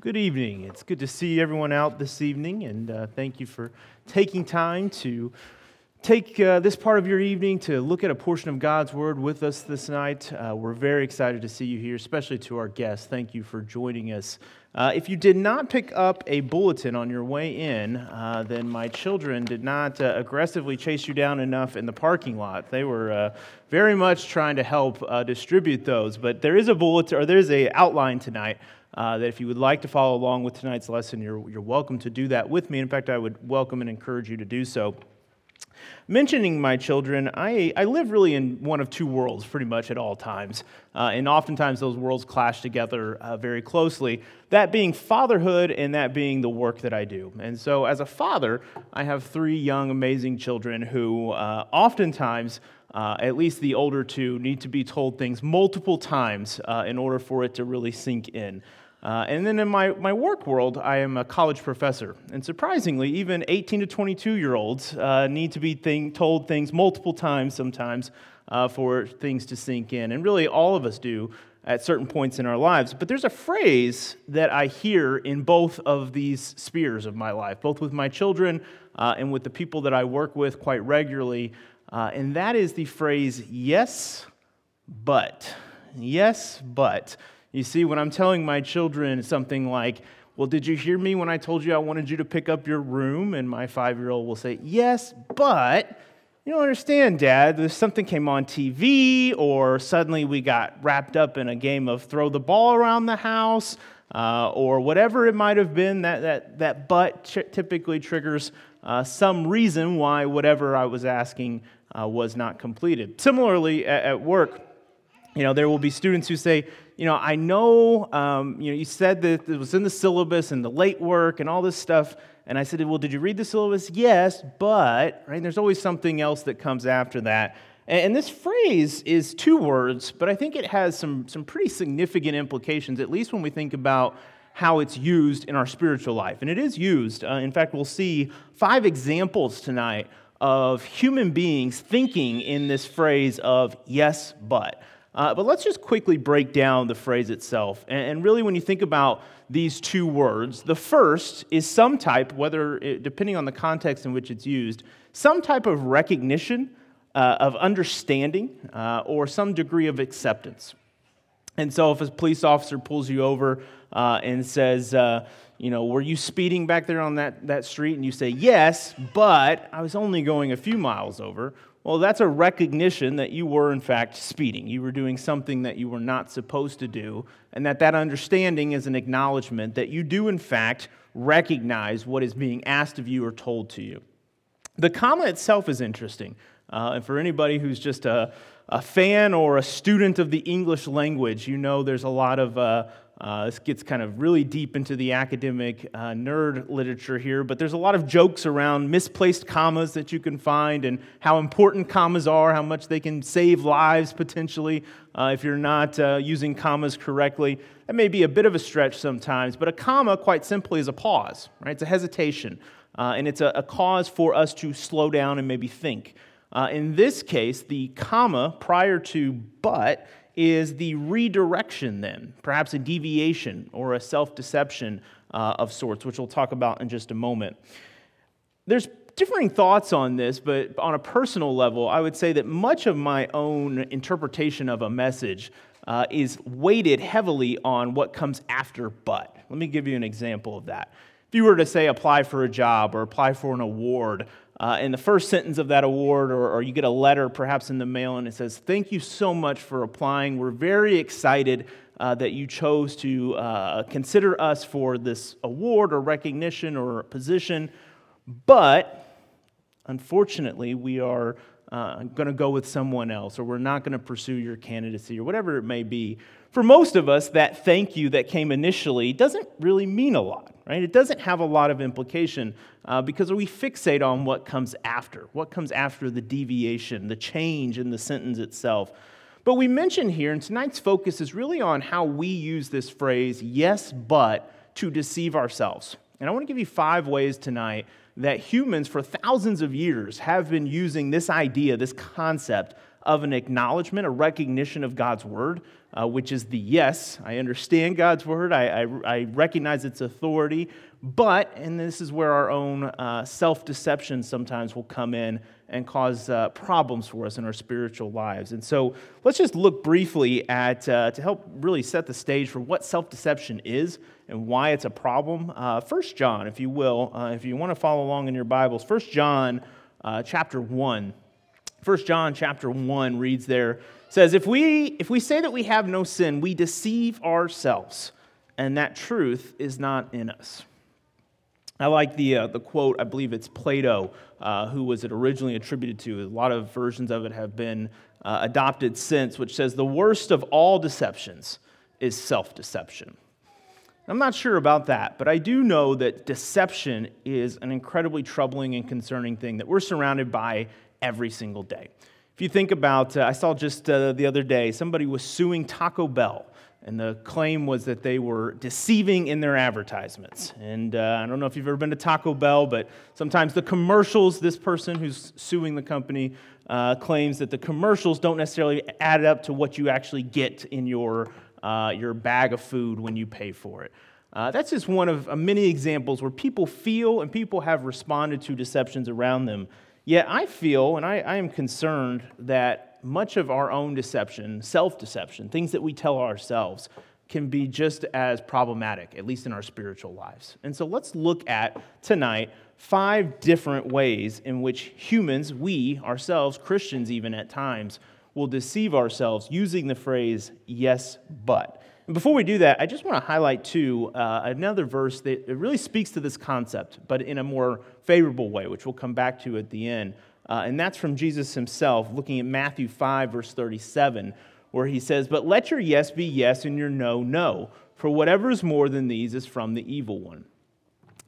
Good evening. It's good to see everyone out this evening, and uh, thank you for taking time to take uh, this part of your evening to look at a portion of God's Word with us this night. Uh, we're very excited to see you here, especially to our guests. Thank you for joining us. Uh, if you did not pick up a bulletin on your way in, uh, then my children did not uh, aggressively chase you down enough in the parking lot. They were very much trying to help distribute those, but there is a bulletin, or there's a outline tonight uh, that if you would like to follow along with tonight's lesson, you're, you're welcome to do that with me. In fact, I would welcome and encourage you to do so. Mentioning my children, I, I live really in one of two worlds pretty much at all times. Uh, and oftentimes those worlds clash together uh, very closely. That being fatherhood and that being the work that I do. And so, as a father, I have three young, amazing children who uh, oftentimes uh, at least the older two, need to be told things multiple times uh, in order for it to really sink in. Uh, and then in my, my work world, I am a college professor. And surprisingly, even 18 to 22 year olds uh, need to be thing, told things multiple times sometimes uh, for things to sink in. And really, all of us do at certain points in our lives. But there's a phrase that I hear in both of these spheres of my life, both with my children uh, and with the people that I work with quite regularly. Uh, and that is the phrase, yes, but. Yes, but. You see, when I'm telling my children something like, Well, did you hear me when I told you I wanted you to pick up your room? And my five year old will say, Yes, but you don't understand, Dad. There's something came on TV, or suddenly we got wrapped up in a game of throw the ball around the house, uh, or whatever it might have been. That, that, that but typically triggers uh, some reason why whatever I was asking uh, was not completed. Similarly, at, at work, you know, there will be students who say, you know, I know, um, you know, you said that it was in the syllabus and the late work and all this stuff. And I said, well, did you read the syllabus? Yes, but, right, there's always something else that comes after that. And this phrase is two words, but I think it has some, some pretty significant implications, at least when we think about how it's used in our spiritual life. And it is used. Uh, in fact, we'll see five examples tonight of human beings thinking in this phrase of yes, but. Uh, but let's just quickly break down the phrase itself. And, and, really, when you think about these two words, the first is some type, whether it, depending on the context in which it's used, some type of recognition, uh, of understanding, uh, or some degree of acceptance. And so, if a police officer pulls you over uh, and says, uh, you know, were you speeding back there on that, that street? And you say, yes, but I was only going a few miles over. Well, that's a recognition that you were, in fact, speeding. You were doing something that you were not supposed to do, and that that understanding is an acknowledgement that you do, in fact, recognize what is being asked of you or told to you. The comma itself is interesting. Uh, and for anybody who's just a, a fan or a student of the English language, you know there's a lot of uh, uh, this gets kind of really deep into the academic uh, nerd literature here, but there's a lot of jokes around misplaced commas that you can find and how important commas are, how much they can save lives potentially uh, if you're not uh, using commas correctly. That may be a bit of a stretch sometimes, but a comma, quite simply, is a pause, right? It's a hesitation, uh, and it's a, a, cause for us to slow down and maybe think. Uh, in this case, the comma prior to but is the redirection, then, perhaps a deviation or a self deception uh, of sorts, which we'll talk about in just a moment. There's differing thoughts on this, but on a personal level, I would say that much of my own interpretation of a message uh, is weighted heavily on what comes after but. Let me give you an example of that. If you were to say apply for a job or apply for an award, uh, in the first sentence of that award, or, or, you get a letter perhaps in the mail, and it says, Thank you so much for applying. We're very excited uh, that you chose to uh, consider us for this award or recognition or position. But unfortunately, we are uh, going to go with someone else, or we're not going to pursue your candidacy, or whatever it may be. For most of us, that thank you that came initially doesn't really mean a lot, right? It doesn't have a lot of implication uh, because we fixate on what comes after, what comes after the deviation, the change in the sentence itself. But we mention here, and tonight's focus is really on how we use this phrase, yes, but, to deceive ourselves. And I want to give you five ways tonight that humans for thousands of years have been using this idea, this concept of an acknowledgement, a recognition of God's word, uh, which is the yes. I understand God's word, I, I, I, recognize its authority, but, and this is where our own uh, self deception sometimes will come in and cause uh, problems for us in our spiritual lives. And so let's just look briefly at, uh, to help really set the stage for what self deception is and why it's a problem. Uh, First John, if you will, uh, if you want to follow along in your Bibles, First John chapter 1. 1 John chapter 1 reads there, says, if we, if we say that we have no sin, we deceive ourselves, and that truth is not in us. I like the, uh, the quote, I believe it's Plato, uh, who was it originally attributed to. A lot of versions of it have been uh, adopted since, which says, The worst of all deceptions is self deception. I'm not sure about that, but I do know that deception is an incredibly troubling and concerning thing that we're surrounded by every single day. If you think about, uh, I saw just uh, the other day, somebody was suing Taco Bell and the claim was that they were deceiving in their advertisements. And uh, I don't know if you've ever been to Taco Bell, but sometimes the commercials, this person who's suing the company uh, claims that the commercials don't necessarily add up to what you actually get in your, uh, your bag of food when you pay for it. Uh, that's just one of many examples where people feel and people have responded to deceptions around them. Yet I feel, and I, I am concerned, that much of our own deception, self deception, things that we tell ourselves, can be just as problematic, at least in our spiritual lives. And so let's look at tonight five different ways in which humans, we ourselves, Christians even at times, will deceive ourselves using the phrase yes, but. Before we do that, I just want to highlight too uh, another verse that really speaks to this concept, but in a more favorable way, which we'll come back to at the end. Uh, and that's from Jesus himself, looking at Matthew 5, verse 37, where he says, But let your yes be yes and your no, no, for whatever is more than these is from the evil one.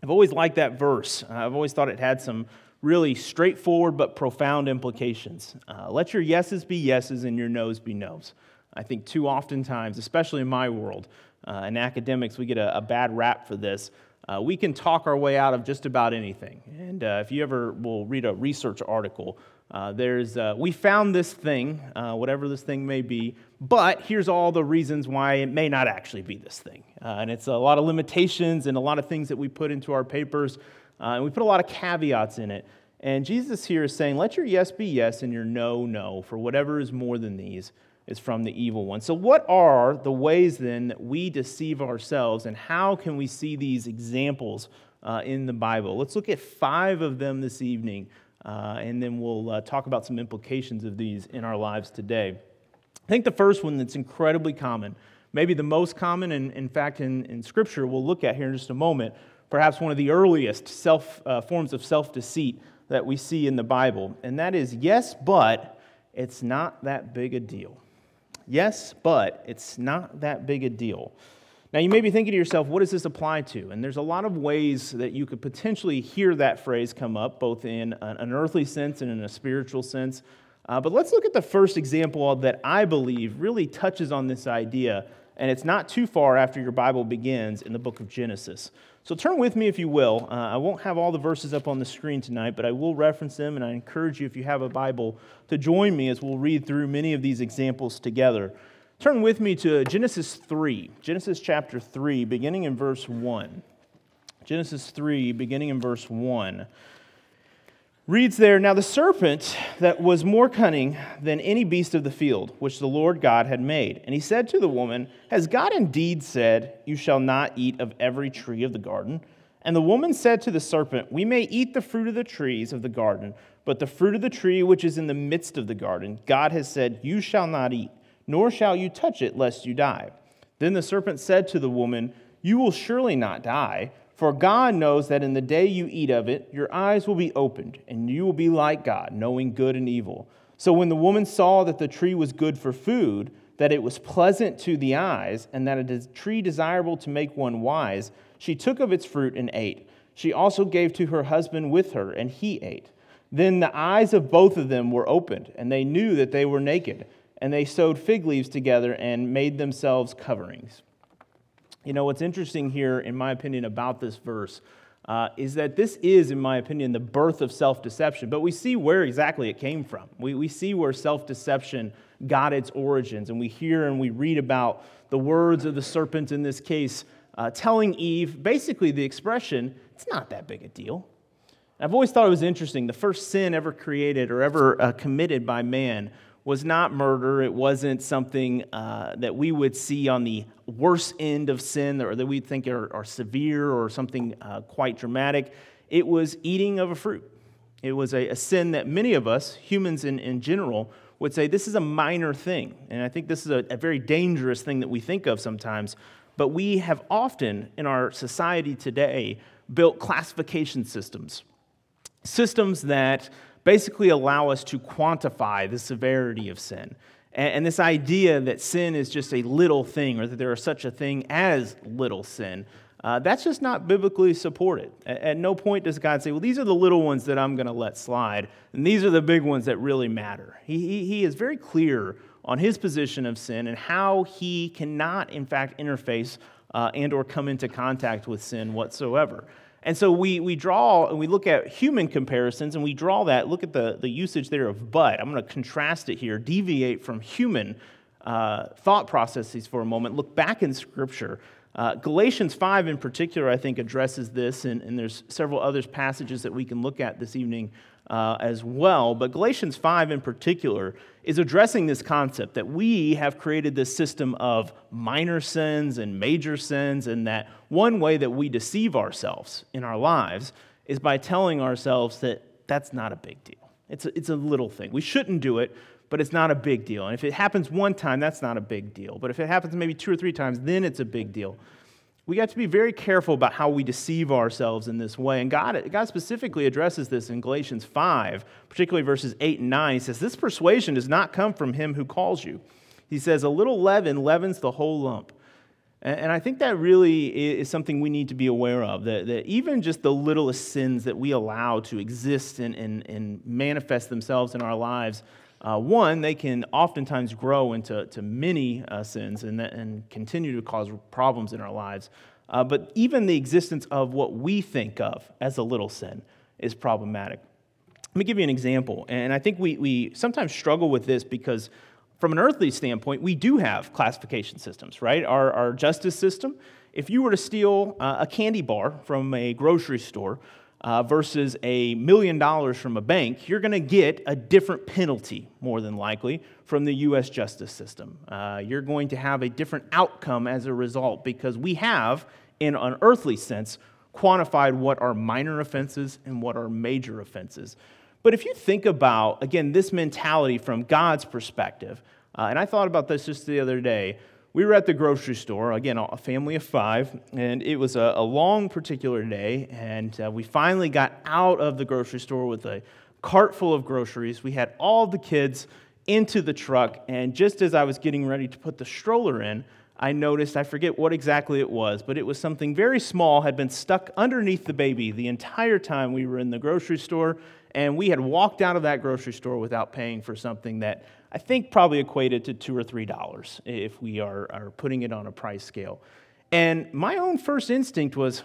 I've always liked that verse. I've always thought it had some really straightforward but profound implications. Uh, let your yeses be yeses and your noes be noes. I think too often times, especially in my world, uh, in academics, we get a, a bad rap for this. Uh, we can talk our way out of just about anything. And uh, if you ever will read a research article, uh, there's, uh, we found this thing, uh, whatever this thing may be, but here's all the reasons why it may not actually be this thing. And it's a lot of limitations and a lot of things that we put into our papers, and we put a lot of caveats in it. And Jesus here is saying, let your yes be yes and your no, no, for whatever is more than these is from the evil one. So, what are the ways then that we deceive ourselves, and how can we see these examples uh, in the Bible? Let's look at five of them this evening, uh, and then we'll uh, talk about some implications of these in our lives today. I think the first one that's incredibly common, maybe the most common, and in fact, in, in Scripture, we'll look at here in just a moment, perhaps one of the earliest self, uh, forms of self deceit that we see in the Bible, and that is yes, but it's not that big a deal. Yes, but it's not that big a deal. Now, you may be thinking to yourself, what does this apply to? And there's a lot of ways that you could potentially hear that phrase come up, both in an earthly sense and in a spiritual sense. Uh, but let's look at the first example that I believe really touches on this idea, and it's not too far after your Bible begins in the book of Genesis. So turn with me, if you will. Uh, I won't have all the verses up on the screen tonight, but I will reference them, and I encourage you, if you have a Bible, to join me as we'll read through many of these examples together. Turn with me to Genesis 3, Genesis chapter 3, beginning in verse 1. Genesis 3, beginning in verse 1 reads there Now the serpent that was more cunning than any beast of the field, which the Lord God had made. And he said to the woman, Has God indeed said, You shall not eat of every tree of the garden? And the woman said to the serpent, We may eat the fruit of the trees of the garden, but the fruit of the tree which is in the midst of the garden, God has said, You shall not eat, nor shall you touch it, lest you die. Then the serpent said to the woman, You will surely not die. For God knows that in the day you eat of it, your eyes will be opened, and you will be like God, knowing good and evil. So when the woman saw that the tree was good for food, that it was pleasant to the eyes, and that it is a tree desirable to make one wise, she took of its fruit and ate. She also gave to her husband with her, and he ate. Then the eyes of both of them were opened, and they knew that they were naked, and they sewed fig leaves together and made themselves coverings. You know, what's interesting here, in my opinion, about this verse uh, is that this is, in my opinion, the birth of self deception. But we see where exactly it came from. We, we see where self deception got its origins, and we hear and we read about the words of the serpent in this case, uh, telling Eve basically the expression, it's not that big a deal. I've always thought it was interesting. The first sin ever created or ever uh, committed by man was not murder. It wasn't something uh, that we would see on the worst end of sin or that we think are, are severe or something uh, quite dramatic. It was eating of a fruit. It was a, a sin that many of us, humans in, in general, would say this is a minor thing. And I think this is a, a very dangerous thing that we think of sometimes. But we have often in our society today built classification systems, systems that basically allow us to quantify the severity of sin. And, this idea that sin is just a little thing or that there is such a thing as little sin, uh, that's just not biblically supported. At, no point does God say, well, these are the little ones that I'm going to let slide, and these are the big ones that really matter. He, he, he is very clear on his position of sin and how he cannot, in fact, interface uh, and or come into contact with sin whatsoever. And so we, we draw and we look at human comparisons and we draw that, look at the, the usage there of but. I'm going to contrast it here, deviate from human uh, thought processes for a moment, look back in Scripture. Uh, Galatians 5 in particular, I think, addresses this, and, and there's several other passages that we can look at this evening uh, as well. But Galatians 5 in particular is addressing this concept that we have created this system of minor sins and major sins, and that one way that we deceive ourselves in our lives is by telling ourselves that that's not a big deal. It's a, it's a little thing. We shouldn't do it, but it's not a big deal. And if it happens one time, that's not a big deal. But if it happens maybe two or three times, then it's a big deal we got to be very careful about how we deceive ourselves in this way. And God, God specifically addresses this in Galatians 5, particularly verses 8 and 9. He says, This persuasion does not come from him who calls you. He says, A little leaven leavens the whole lump. And I think that really is something we need to be aware of that, that even just the littlest sins that we allow to exist and, and, and manifest themselves in our lives uh, one, they can oftentimes grow into to many uh, sins and, and continue to cause problems in our lives. Uh, but even the existence of what we think of as a little sin is problematic. Let me give you an example. And I think we, we sometimes struggle with this because, from an earthly standpoint, we do have classification systems, right? Our, our justice system, if you were to steal uh, a candy bar from a grocery store, uh, versus a million dollars from a bank, you're going to get a different penalty, more than likely, from the U.S. justice system. Uh, you're going to have a different outcome as a result because we have, in an earthly sense, quantified what are minor offenses and what are major offenses. But if you think about, again, this mentality from God's perspective, uh, and I thought about this just the other day we were at the grocery store, again, a family of five, and it was a, a long, particular day. And uh, we finally got out of the grocery store with a cart full of groceries. We had all the kids into the truck, and just as I was getting ready to put the stroller in, I noticed, I forget what exactly it was, but it was something very small, had been stuck underneath the baby the entire time we were in the grocery store, and we had walked out of that grocery store without paying for something that I think probably equated to two or three dollars if we are, are putting it on a price scale. And my own first instinct was,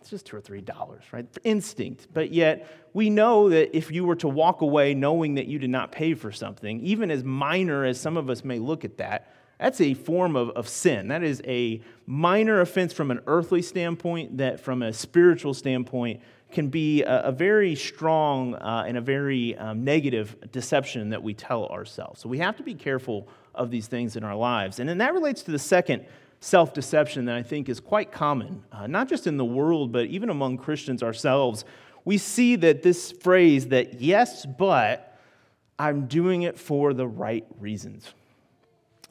it's just two or three dollars, right? Instinct. But yet, we know that if you were to walk away knowing that you did not pay for something, even as minor as some of us may look at that, that's a form of, of sin. That is a minor offense from an earthly standpoint, that from a spiritual standpoint can be a, a very strong uh, and a very um, negative deception that we tell ourselves. So we have to be careful of these things in our lives. And then that relates to the second self deception that I think is quite common, uh, not just in the world, but even among Christians ourselves. We see that this phrase that, yes, but I'm doing it for the right reasons.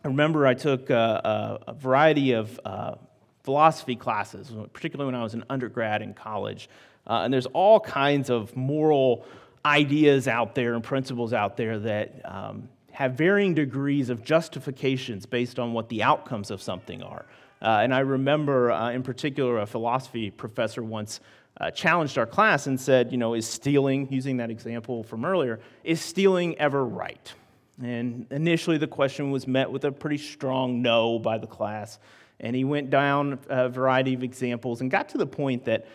I remember I took a, a, a variety of uh, philosophy classes, particularly when I was an undergrad in college. Uh, and there's all kinds of moral ideas out there and principles out there that um, have varying degrees of justifications based on what the outcomes of something are. Uh, and I remember, uh, in particular, a philosophy professor once uh, challenged our class and said, you know, is stealing, using that example from earlier, is stealing ever right? And initially, the question was met with a pretty strong no by the class. And he went down a variety of examples and got to the point that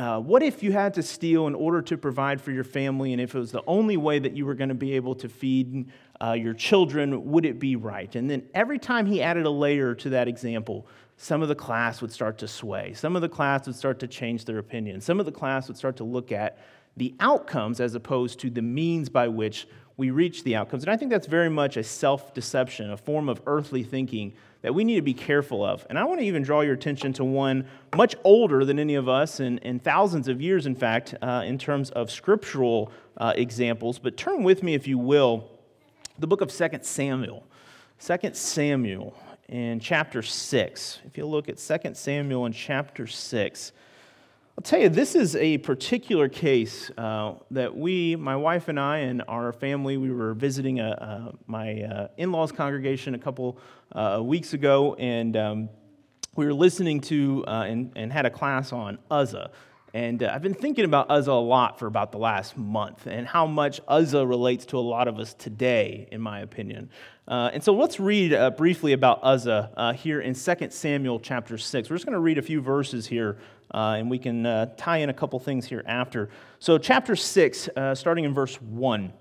uh, what if you had to steal in order to provide for your family, and if it was the only way that you were going to be able to feed uh, your children, would it be right? And then every time he added a layer to that example, some of the class would start to sway. Some of the class would start to change their opinion. Some of the class would start to look at the outcomes as opposed to the means by which we reach the outcomes. And I think that's very much a self deception, a form of earthly thinking that we need to be careful of. And I want to even draw your attention to one much older than any of us, and, and thousands of years, in fact, uh, in terms of scriptural uh, examples. But turn with me, if you will, the book of 2 Samuel. 2 Samuel in chapter 6. If you look at 2 Samuel in chapter 6, I'll tell you, this is a particular case uh, that we, my wife and I, and our family, we were visiting a, my uh, in law's congregation a couple uh, weeks ago, and um, we were listening to uh, and, and, had a class on Uzzah. And uh, I've been thinking about Uzzah a lot for about the last month and how much Uzzah relates to a lot of us today, in my opinion. Uh, and so let's read uh, briefly about Uzzah uh, here in 2 Samuel chapter 6. We're just going to read a few verses here uh, and we can uh, tie in a couple things here after. So, chapter 6, uh, starting in verse 1,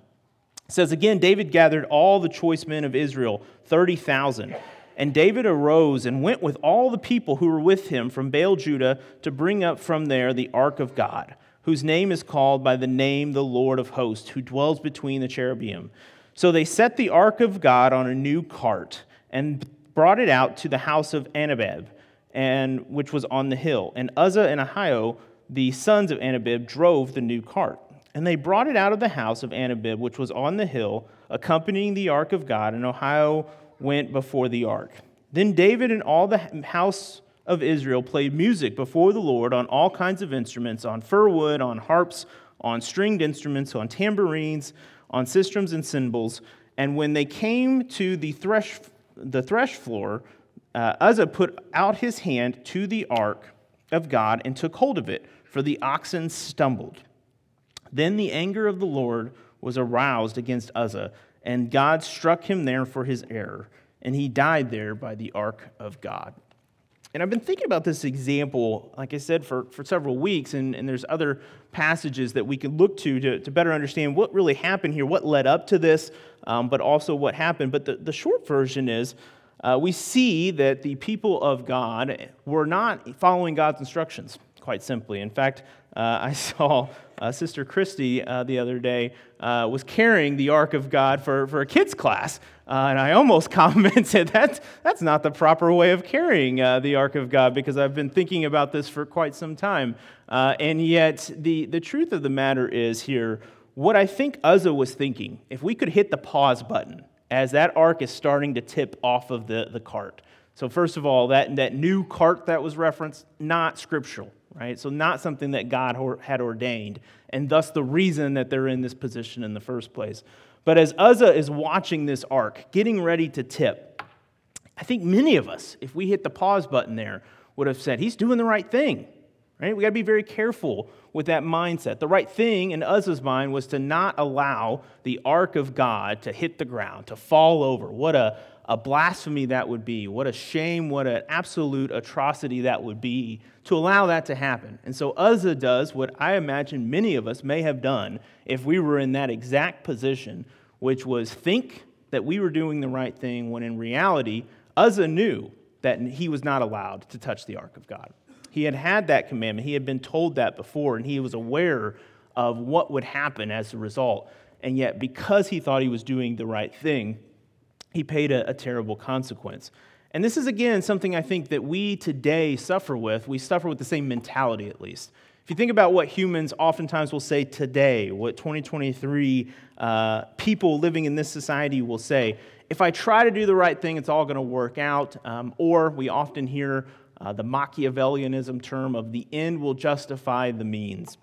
says, Again, David gathered all the choice men of Israel, 30,000. And David arose and went with all the people who were with him from Baal Judah to bring up from there the ark of God, whose name is called by the name the Lord of hosts, who dwells between the cherubim. So they set the ark of God on a new cart and brought it out to the house of Abinadab and which was on the hill. And Uzzah and Ahio, the sons of Anabib, drove the new cart. And they brought it out of the house of Anabib, which was on the hill, accompanying the ark of God, and Ahio went before the ark. Then David and all the house of Israel played music before the Lord on all kinds of instruments, on fir wood, on harps, on stringed instruments, on tambourines, on sistrums and cymbals. And when they came to the thresh, the thresh floor, uh, Uzzah put out his hand to the ark of God and took hold of it, for the oxen stumbled. Then the anger of the Lord was aroused against Uzzah, and God struck him there for his error, and he died there by the ark of God. And I've been thinking about this example, like I said, for, for several weeks, and, and there's other passages that we could look to, to to better understand what really happened here, what led up to this, um, but also what happened. But the, the short version is uh, we see that the people of God were not following God's instructions, quite simply. In fact, uh, I saw uh, Sister Christy uh, the other day uh, was carrying the Ark of God for, for a kids' class. Uh, and I almost commented that that's not the proper way of carrying the Ark of God because I've been thinking about this for quite some time. and yet, the, the truth of the matter is here what I think Uzzah was thinking, if we could hit the pause button as that ark is starting to tip off of the, the cart. So, first of all, that, that new cart that was referenced, not scriptural, right? So, not something that God had ordained, and thus the reason that they're in this position in the first place. But as Uzzah is watching this ark, getting ready to tip, I think many of us, if we hit the pause button there, would have said, He's doing the right thing. Right? We got to be very careful with that mindset. The right thing in Uzzah's mind was to not allow the ark of God to hit the ground, to fall over. What a, a blasphemy that would be. What a shame, what an absolute atrocity that would be to allow that to happen. And so Uzzah does what I imagine many of us may have done if we were in that exact position, which was think that we were doing the right thing when in reality, Uzzah knew that he was not allowed to touch the ark of God. He had had that commandment. He had been told that before, and he was aware of what would happen as a result. And yet, because he thought he was doing the right thing, he paid a, a terrible consequence. And this is, again, something I think that we today suffer with. We suffer with the same mentality, at least. If you think about what humans oftentimes will say today, what 2023 uh, people living in this society will say, if I try to do the right thing, it's all going to work out. Um, or we often hear uh, the Machiavellianism term of the end will justify the means.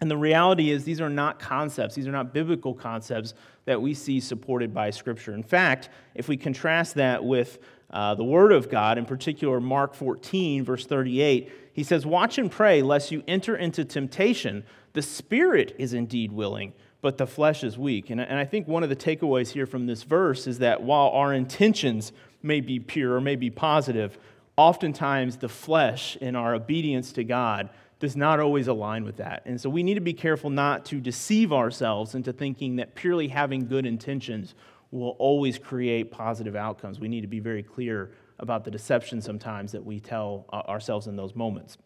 And the reality is, these are not concepts, these are not biblical concepts that we see supported by Scripture. In fact, if we contrast that with uh, the Word of God, in particular Mark 14, verse 38, he says, Watch and pray lest you enter into temptation. The Spirit is indeed willing, but the flesh is weak. And, and I think one of the takeaways here from this verse is that while our intentions may be pure or may be positive, oftentimes the flesh in our obedience to God does not always align with that. And so we need to be careful not to deceive ourselves into thinking that purely having good intentions will always create positive outcomes. We need to be very clear about the deception sometimes that we tell uh, ourselves in those moments.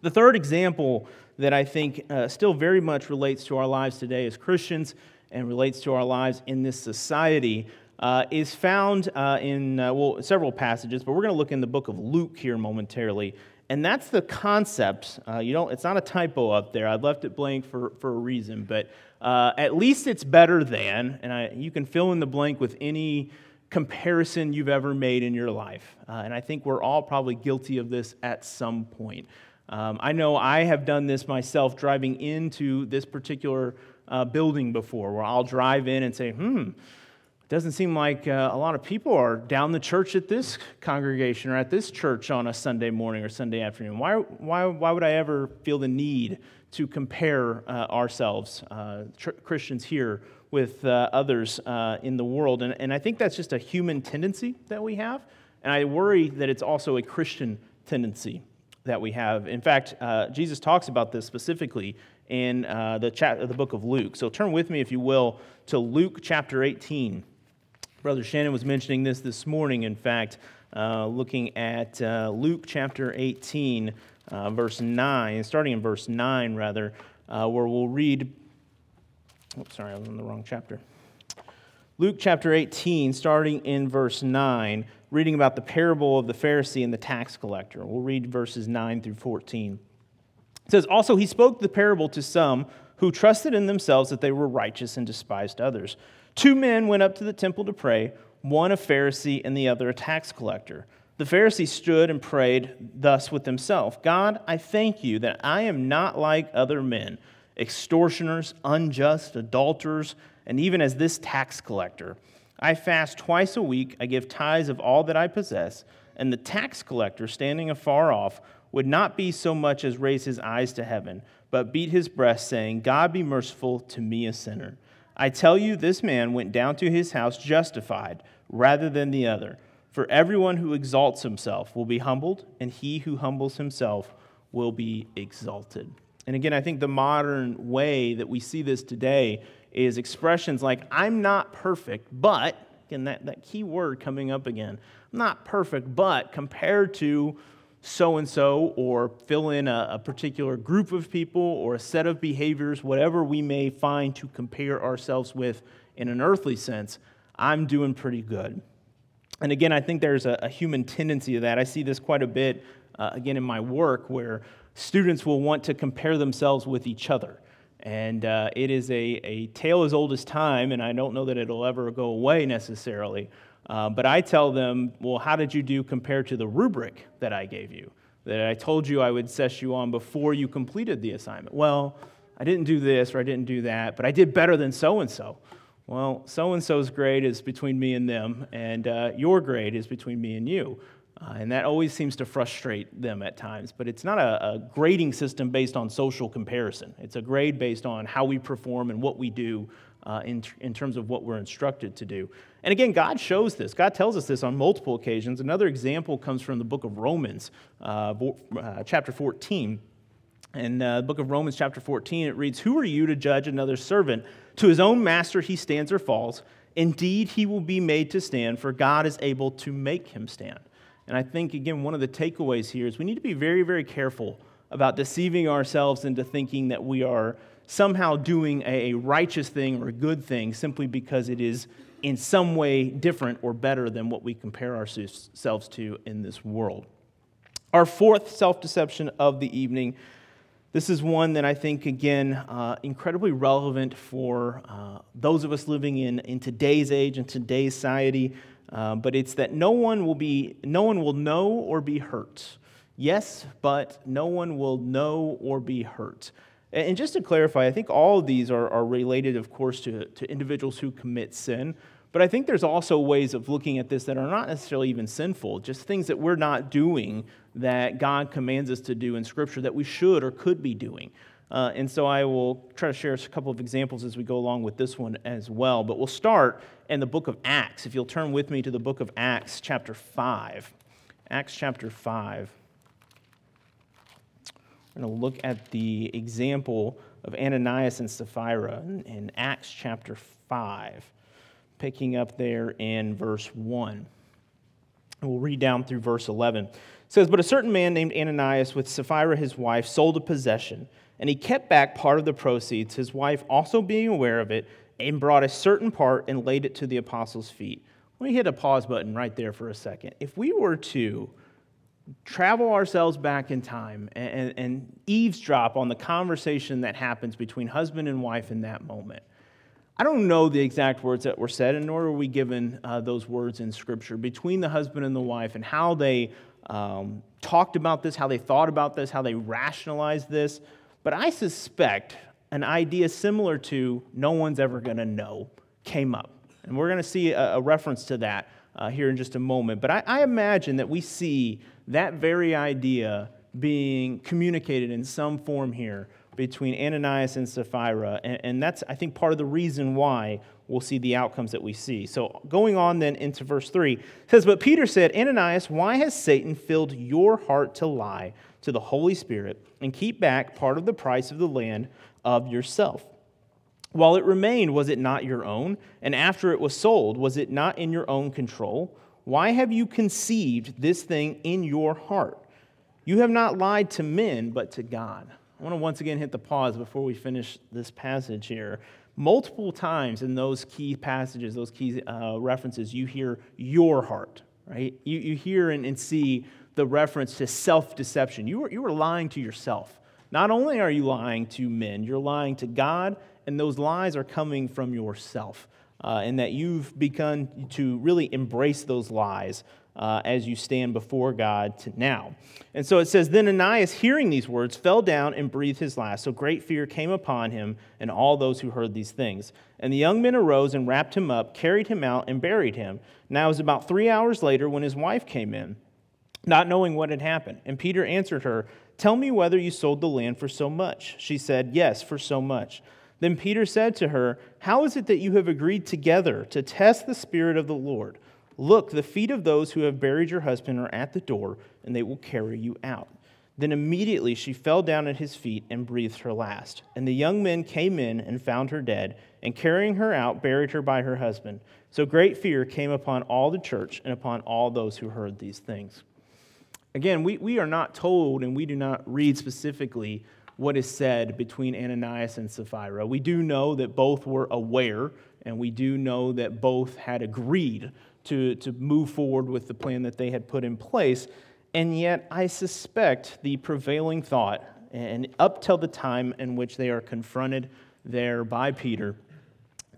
The third example that I think uh, still very much relates to our lives today as Christians and relates to our lives in this society uh, is found uh, in, uh, well, several passages, but we're going to look in the book of Luke here momentarily. And that's the concept. Uh, you don't, it's not a typo up there. I left it blank for, for a reason, but uh, at least it's better than, and I, you can fill in the blank with any comparison you've ever made in your life. Uh, and I think we're all probably guilty of this at some point. Um, I know I have done this myself driving into this particular building before, where I'll drive in and say, hmm, doesn't seem like uh, a lot of people are down the church at this congregation or at this church on a Sunday morning or Sunday afternoon. Why, why, why would I ever feel the need to compare uh, ourselves, uh, tr- Christians here, with uh, others uh, in the world? And, and I think that's just a human tendency that we have. And I worry that it's also a Christian tendency that we have. In fact, uh, Jesus talks about this specifically in the, chat, the book of Luke. So turn with me, if you will, to Luke chapter 18. Brother Shannon was mentioning this this morning, in fact, uh, looking at uh, Luke chapter 18, uh, verse 9, starting in verse 9, rather, uh, where we'll read. Oops, sorry, I was in the wrong chapter. Luke chapter 18, starting in verse 9, reading about the parable of the Pharisee and the tax collector. We'll read verses 9 through 14. It says, Also, he spoke the parable to some who trusted in themselves that they were righteous and despised others. Two men went up to the temple to pray, one a Pharisee and the other a tax collector. The Pharisee stood and prayed thus with himself God, I thank you that I am not like other men, extortioners, unjust, adulterers, and even as this tax collector. I fast twice a week, I give tithes of all that I possess, and the tax collector, standing afar off, would not be so much as raise his eyes to heaven, but beat his breast, saying, God be merciful to me, a sinner. I tell you, this man went down to his house justified rather than the other. For everyone who exalts himself will be humbled, and he who humbles himself will be exalted. And again, I think the modern way that we see this today is expressions like, I'm not perfect, but, again, that, that key word coming up again, I'm not perfect, but compared to so and so, or fill in a, a, particular group of people or a set of behaviors, whatever we may find to compare ourselves with in an earthly sense, I'm doing pretty good. And again, I think there's a, a human tendency to that. I see this quite a bit, uh, again, in my work, where students will want to compare themselves with each other. And uh, it is a, a tale as old as time, and I don't know that it'll ever go away necessarily. Uh, but I tell them, well, how did you do compared to the rubric that I gave you? That I told you I would set you on before you completed the assignment. Well, I didn't do this or I didn't do that, but I did better than so and so. Well, so and so's grade is between me and them, and uh, your grade is between me and you. Uh, and that always seems to frustrate them at times. But it's not a, a, grading system based on social comparison, it's a grade based on how we perform and what we do uh, in, in terms of what we're instructed to do. And again, God shows this. God tells us this on multiple occasions. Another example comes from the book of Romans, uh, uh, chapter 14. In uh, the book of Romans, chapter 14, it reads, Who are you to judge another servant? To his own master he stands or falls. Indeed, he will be made to stand, for God is able to make him stand. And I think, again, one of the takeaways here is we need to be very, very careful about deceiving ourselves into thinking that we are somehow doing a righteous thing or a good thing simply because it is in some way different or better than what we compare ourselves to in this world. Our fourth self deception of the evening. This is one that I think, again, uh, incredibly relevant for uh, those of us living in, in today's age and today's society. Uh, but it's that no one will be, no one will know or be hurt. Yes, but no one will know or be hurt. And just to clarify, I think all of these are, are related, of course, to, to individuals who commit sin. But I think there's also ways of looking at this that are not necessarily even sinful, just things that we're not doing that God commands us to do in Scripture that we should or could be doing. Uh, and so I will try to share a couple of examples as we go along with this one as well. But we'll start in the book of Acts. If you'll turn with me to the book of Acts, chapter 5. Acts chapter 5. We're going to look at the example of Ananias and Sapphira in, in Acts chapter 5, picking up there in verse 1. And we'll read down through verse 11. It says, But a certain man named Ananias, with Sapphira his wife, sold a possession, and he kept back part of the proceeds, his wife also being aware of it, and brought a certain part and laid it to the apostles' feet. Let me hit a pause button right there for a second. If we were to travel ourselves back in time and, and, and, eavesdrop on the conversation that happens between husband and wife in that moment. I don't know the exact words that were said, and nor are we given uh, those words in Scripture between the husband and the wife and how they um, talked about this, how they thought about this, how they rationalized this. But I suspect an idea similar to no one's ever going to know came up. And we're going to see a, a reference to that uh, here in just a moment. But I, I imagine that we see that very idea being communicated in some form here between Ananias and Sapphira. And, and, that's, I think, part of the reason why we'll see the outcomes that we see. So, going on then into verse 3, says, But Peter said, Ananias, why has Satan filled your heart to lie to the Holy Spirit and keep back part of the price of the land of yourself? While it remained, was it not your own? And after it was sold, was it not in your own control? Why have you conceived this thing in your heart? You have not lied to men, but to God. I want to once again hit the pause before we finish this passage here. Multiple times in those key passages, those key uh, references, you hear your heart, right? You, you hear and, and see the reference to self deception. You are, you are lying to yourself. Not only are you lying to men, you're lying to God and those lies are coming from yourself. Uh, and that you've begun to really embrace those lies uh, as you stand before God to now. And so it says, Then Ananias, hearing these words, fell down and breathed his last. So great fear came upon him and all those who heard these things. And the young men arose and wrapped him up, carried him out, and buried him. Now it was about three hours later when his wife came in, not knowing what had happened. And Peter answered her, Tell me whether you sold the land for so much. She said, Yes, for so much. Then Peter said to her, How is it that you have agreed together to test the Spirit of the Lord? Look, the feet of those who have buried your husband are at the door, and they will carry you out. Then immediately she fell down at his feet and breathed her last. And the young men came in and found her dead, and carrying her out, buried her by her husband. So great fear came upon all the church and upon all those who heard these things. Again, we, we are not told, and we do not read specifically what is said between Ananias and Sapphira. We do know that both were aware, and we do know that both had agreed to, to move forward with the plan that they had put in place. And yet, I suspect the prevailing thought, and up till the time in which they are confronted there by Peter,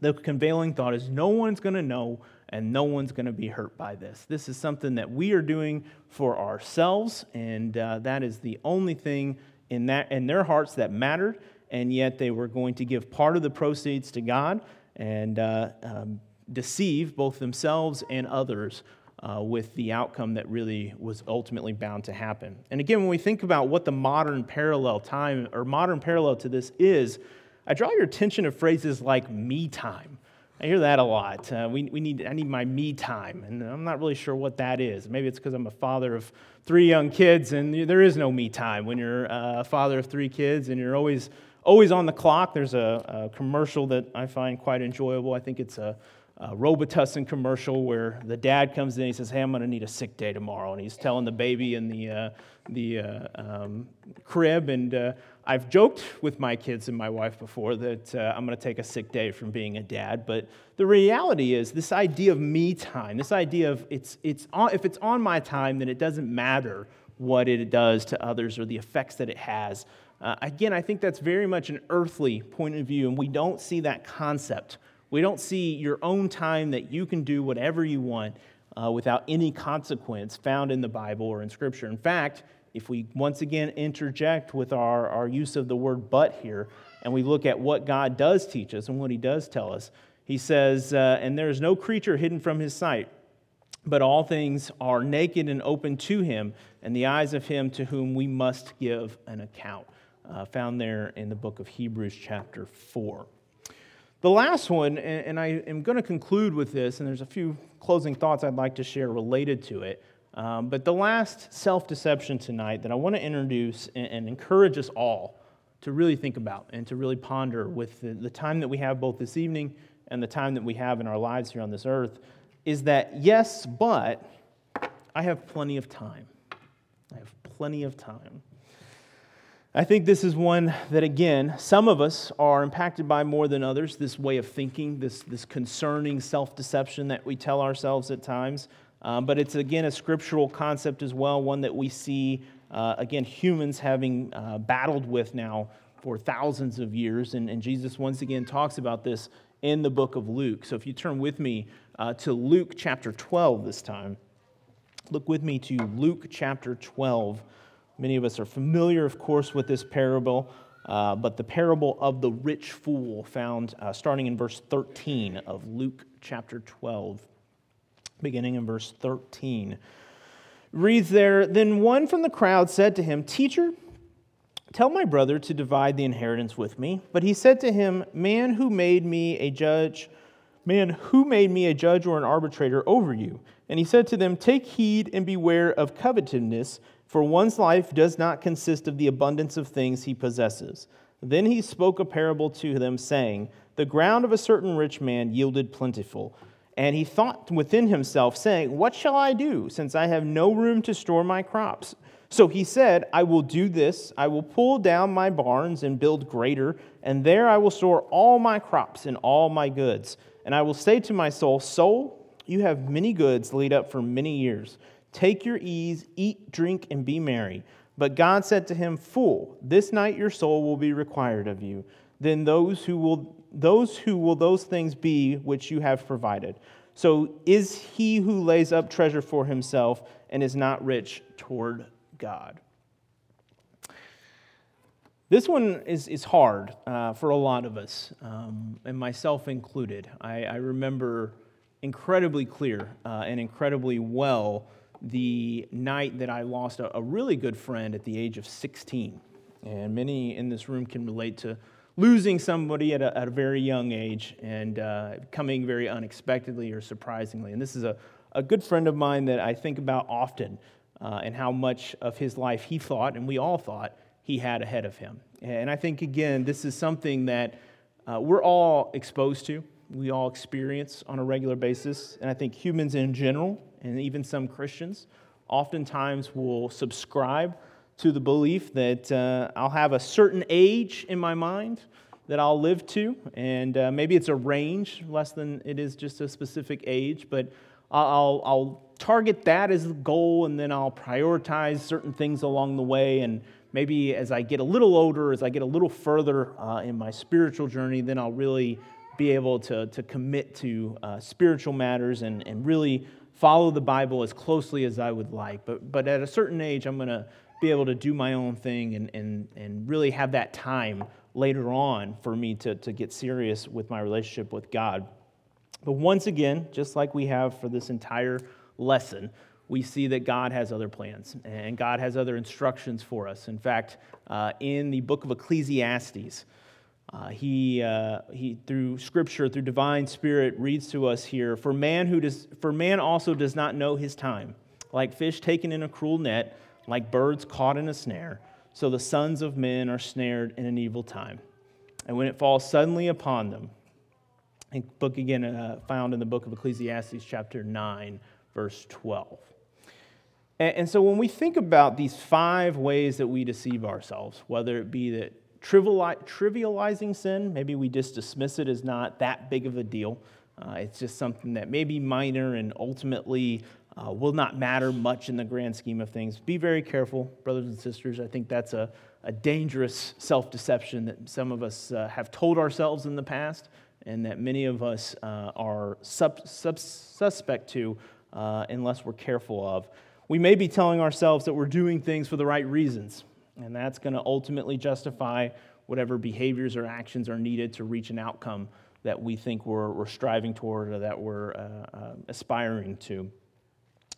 the prevailing thought is no one's going to know and no one's going to be hurt by this. This is something that we are doing for ourselves, and uh, that is the only thing in, that, in their hearts that mattered, and yet they were going to give part of the proceeds to God and uh, um, deceive both themselves and others uh, with the outcome that really was ultimately bound to happen. And again, when we think about what the modern parallel time or modern parallel to this is, I draw your attention to phrases like me time. I hear that a lot. Uh, we, we need, I need my me time, and I'm not really sure what that is. Maybe it's because I'm a father of three young kids, and there is no me time when you're uh, a father of three kids, and you're always always on the clock. There's a, a commercial that I find quite enjoyable. I think it's a, a Robitussin commercial where the dad comes in he says, "Hey, I'm going to need a sick day tomorrow," and he's telling the baby in the uh, the uh, um, crib, and uh, I've joked with my kids and my wife before that uh, I'm going to take a sick day from being a dad, but the reality is this idea of me time, this idea of it's, it's on, if it's on my time, then it doesn't matter what it does to others or the effects that it has. Uh, again, I think that's very much an earthly point of view, and we don't see that concept. We don't see your own time that you can do whatever you want uh, without any consequence found in the Bible or in Scripture. In fact, if we once again interject with our, our use of the word but here, and we look at what God does teach us and what he does tell us, he says, uh, And there is no creature hidden from his sight, but all things are naked and open to him, and the eyes of him to whom we must give an account. Uh, found there in the book of Hebrews, chapter 4. The last one, and I am going to conclude with this, and there's a few closing thoughts I'd like to share related to it. Um, but the last self deception tonight that I want to introduce and, and, encourage us all to really think about and to really ponder with the, the time that we have both this evening and the time that we have in our lives here on this earth is that yes, but I have plenty of time. I have plenty of time. I think this is one that, again, some of us are impacted by more than others, this way of thinking, this, this concerning self deception that we tell ourselves at times. Um, but it's, again, a scriptural concept as well, one that we see, uh, again, humans having uh, battled with now for thousands of years. And, and, Jesus, once again, talks about this in the book of Luke. So if you turn with me uh, to Luke chapter 12 this time, look with me to Luke chapter 12. Many of us are familiar, of course, with this parable, uh, but the parable of the rich fool, found uh, starting in verse 13 of Luke chapter 12, beginning in verse 13. Reads there Then one from the crowd said to him, Teacher, tell my brother to divide the inheritance with me. But he said to him, Man who made me a judge, man, who made me a judge or an arbitrator over you? And he said to them, Take heed and beware of covetousness for one's life does not consist of the abundance of things he possesses. Then he spoke a parable to them, saying, The ground of a certain rich man yielded plentiful. And he thought within himself, saying, What shall I do, since I have no room to store my crops? So he said, I will do this. I will pull down my barns and build greater, and there I will store all my crops and all my goods. And I will say to my soul, Soul, you have many goods laid up for many years. Take your ease, eat, drink, and be merry. But God said to him, Fool, this night your soul will be required of you. Then those who will those who will those things be which you have provided. So is he who lays up treasure for himself and is not rich toward God. This one is, is hard uh, for a lot of us, um, and myself included. I, I remember incredibly clear uh, and incredibly well the night that I lost a, a, really good friend at the age of 16. And many in this room can relate to losing somebody at a, at a very young age and uh, coming very unexpectedly or surprisingly. And this is a, a good friend of mine that I think about often uh, and how much of his life he thought, and we all thought, he had ahead of him. And I think, again, this is something that uh, we're all exposed to, we all experience on a regular basis. And I think humans in general and even some Christians oftentimes will subscribe to the belief that uh, I'll have a certain age in my mind that I'll live to, and uh, maybe it's a range less than it is just a specific age, but I'll, I'll target that as the goal, and then I'll prioritize certain things along the way. And maybe as I get a little older, as I get a little further uh, in my spiritual journey, then I'll really be able to, to commit to uh, spiritual matters and, and really follow the Bible as closely as I would like. But, but at a certain age, I'm going to be able to do my own thing and, and, and really have that time later on for me to, to get serious with my relationship with God. But once again, just like we have for this entire lesson, we see that God has other plans and God has other instructions for us. In fact, uh, in the book of Ecclesiastes, uh, he, uh, he, through scripture, through divine spirit, reads to us here For man, who does, for man also does not know his time. Like fish taken in a cruel net, like birds caught in a snare, so the sons of men are snared in an evil time. And when it falls suddenly upon them, a book again uh, found in the book of Ecclesiastes, chapter 9, verse 12. And, and so when we think about these five ways that we deceive ourselves, whether it be that trivializing sin. Maybe we just dismiss it as not that big of a deal. Uh, it's just something that may be minor and ultimately uh, will not matter much in the grand scheme of things. Be very careful, brothers and sisters. I think that's a, a dangerous self deception that some of us uh, have told ourselves in the past and that many of us uh, are sub, sub, suspect to uh, unless we're careful of. We may be telling ourselves that we're doing things for the right reasons and that's going to ultimately justify whatever behaviors or actions are needed to reach an outcome that we think we're, we're striving toward or that we're uh, uh, aspiring to.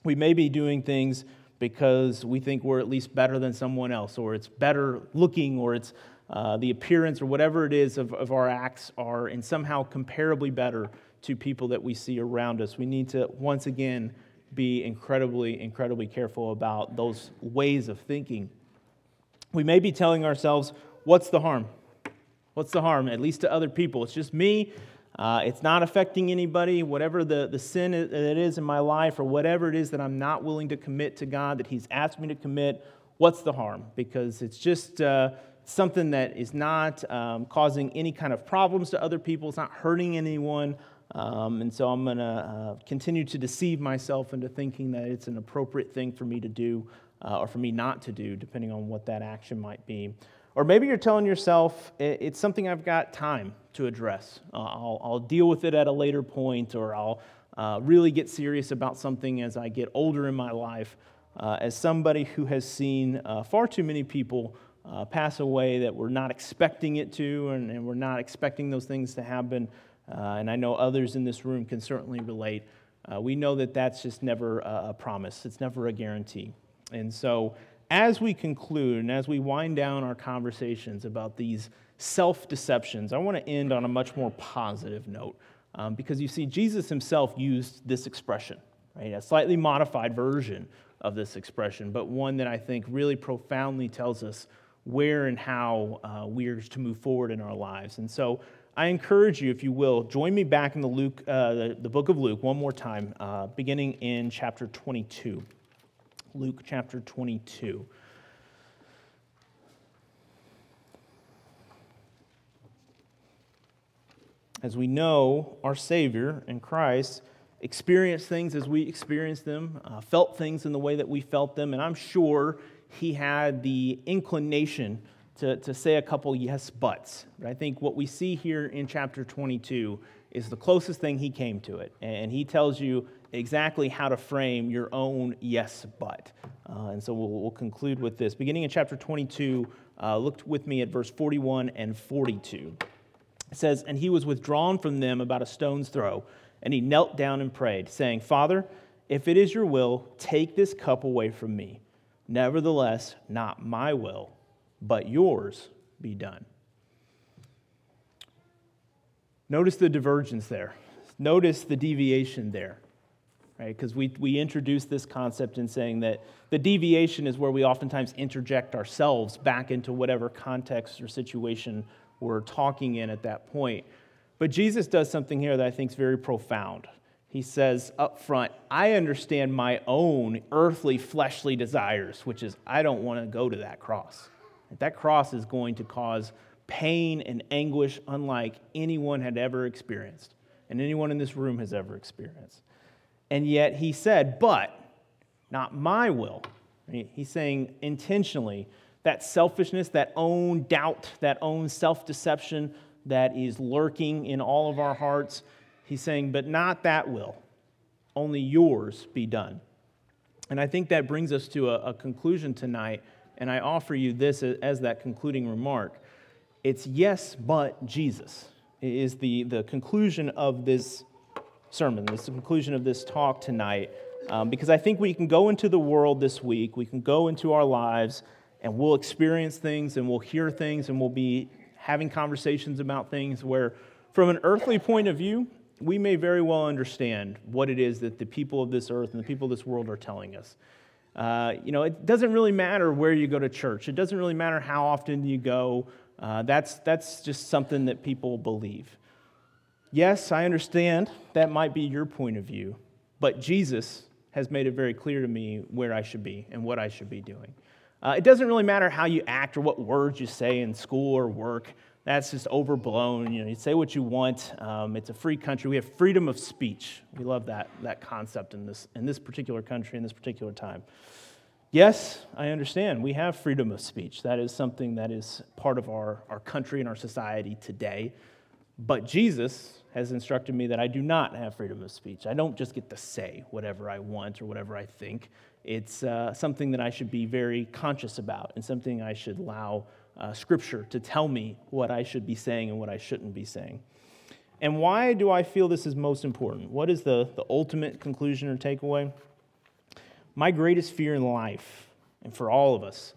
We may be doing things because we think we're at least better than someone else, or it's better looking, or it's uh, the appearance, or whatever it is of, of our acts are in somehow comparably better to people that we see around us. We need to once again be incredibly, incredibly careful about those ways of thinking. We may be telling ourselves, What's the harm? What's the harm? At least to other people. It's just me. Uh, it's not affecting anybody. Whatever the, the sin that is in my life, or whatever it is that I'm not willing to commit to God that He's asked me to commit, what's the harm? Because it's just uh, something that is not um, causing any kind of problems to other people, it's not hurting anyone. Um, and so I'm going to uh, continue to deceive myself into thinking that it's an appropriate thing for me to do uh, or for me not to do, depending on what that action might be. Or maybe you're telling yourself it's something I've got time to address. Uh, I'll, I'll, deal with it at a later point, or I'll uh, really get serious about something as I get older in my life. Uh, as somebody who has seen uh, far too many people uh, pass away that we're not expecting it to, and, and we're not expecting those things to happen, and I know others in this room can certainly relate. we know that that's just never a promise, it's never a guarantee. And so, as we conclude and as we wind down our conversations about these self deceptions, I want to end on a much more positive note um, because you see, Jesus himself used this expression, right? A slightly modified version of this expression, but one that I think really profoundly tells us where and how uh, we are to move forward in our lives. And so I encourage you, if you will, join me back in the, Luke, uh, the, the, book of Luke one more time, uh, beginning in chapter 22. Luke chapter 22. As we know, our Savior and Christ experienced things as we experienced them, uh, felt things in the way that we felt them, and I'm sure he had the inclination to, to say a couple yes buts. But I think what we see here in chapter 22 is the closest thing he came to it. And he tells you exactly how to frame your own yes but. Uh, and so we'll, we'll, conclude with this. Beginning in chapter 22, uh, look with me at verse 41 and 42. It says, And he was withdrawn from them about a stone's throw, and he knelt down and prayed, saying, Father, if it is your will, take this cup away from me. Nevertheless, not my will, but yours be done. Notice the divergence there. Notice the deviation there right? Because we, we introduce this concept in saying that the deviation is where we oftentimes interject ourselves back into whatever context or situation we're talking in at that point. But Jesus does something here that I think is very profound. He says up front, I understand my own earthly, fleshly desires, which is I don't want to go to that cross. That cross is going to cause pain and anguish unlike anyone had ever experienced and anyone in this room has ever experienced. And yet he said, But not my will. He's saying intentionally that selfishness, that own doubt, that own self deception that is lurking in all of our hearts. He's saying, But not that will. Only yours be done. And I think that brings us to a, a conclusion tonight. And I offer you this as that concluding remark. It's yes, but Jesus is the, the conclusion of this sermon, this conclusion of this talk tonight, um, because I think we can go into the world this week, we can go into our lives, and we'll experience things and we'll hear things and we'll be having conversations about things where, from an earthly point of view, we may very well understand what it is that the people of this earth and the people of this world are telling us. Uh, you know, it doesn't really matter where you go to church. It doesn't really matter how often you go. Uh, that's, that's just something that people believe. Yes, I understand that might be your point of view, but Jesus has made it very clear to me where I should be and what I should be doing. Uh, it doesn't really matter how you act or what words you say in school or work. That's just overblown. You know, you say what you want. Um, it's a free country. We have freedom of speech. We love that, that concept in this, in this particular country, in this particular time. Yes, I understand. We have freedom of speech. That is something that is part of our, our country and our society today. But Jesus has instructed me that I do not have freedom of speech. I don't just get to say whatever I want or whatever I think. It's uh, something that I should be very conscious about and something I should allow uh, Scripture to tell me what I should be saying and what I shouldn't be saying. And why do I feel this is most important? What is the, the ultimate conclusion or takeaway? My greatest fear in life, and for all of us,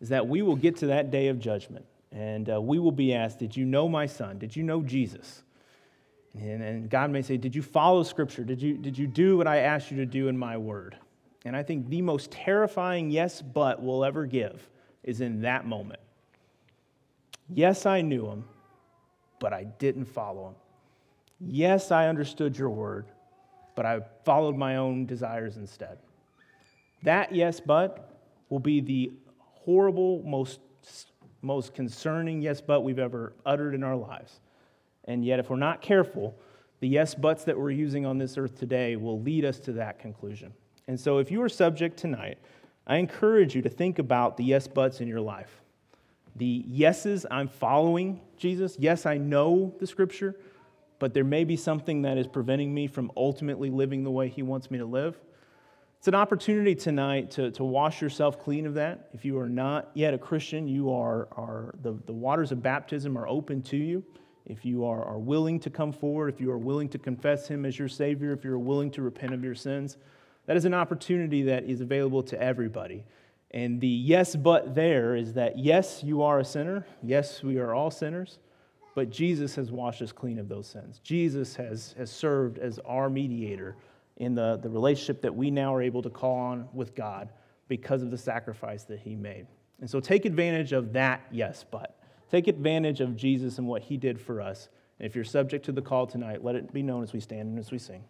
is that we will get to that day of judgment and uh, we will be asked, Did you know my son? Did you know Jesus? And, and God may say, Did you follow Scripture? Did you, did you do what I asked you to do in my word? And I think the most terrifying yes, but we'll ever give is in that moment. Yes, I knew him, but I didn't follow him. Yes, I understood your word, but I followed my own desires instead. That yes, but will be the horrible, most, most concerning yes, but we've ever uttered in our lives. And yet, if we're not careful, the yes, buts that we're using on this earth today will lead us to that conclusion. And so, if you are subject tonight, I encourage you to think about the yes, buts in your life. The yeses, I'm following Jesus. Yes, I know the scripture, but there may be something that is preventing me from ultimately living the way he wants me to live. It's an opportunity tonight to, to wash yourself clean of that. If you are not yet a Christian, you are, are the, the waters of baptism are open to you. If you are, are willing to come forward, if you are willing to confess him as your Savior, if you're willing to repent of your sins, that is an opportunity that is available to everybody. And the yes, but there is that yes, you are a sinner. Yes, we are all sinners. But Jesus has washed us clean of those sins. Jesus has, has served as our mediator in the, the relationship that we now are able to call on with God because of the sacrifice that he made. And so take advantage of that, yes, but. Take advantage of Jesus and what he did for us. And if you're subject to the call tonight, let it be known as we stand and as we sing.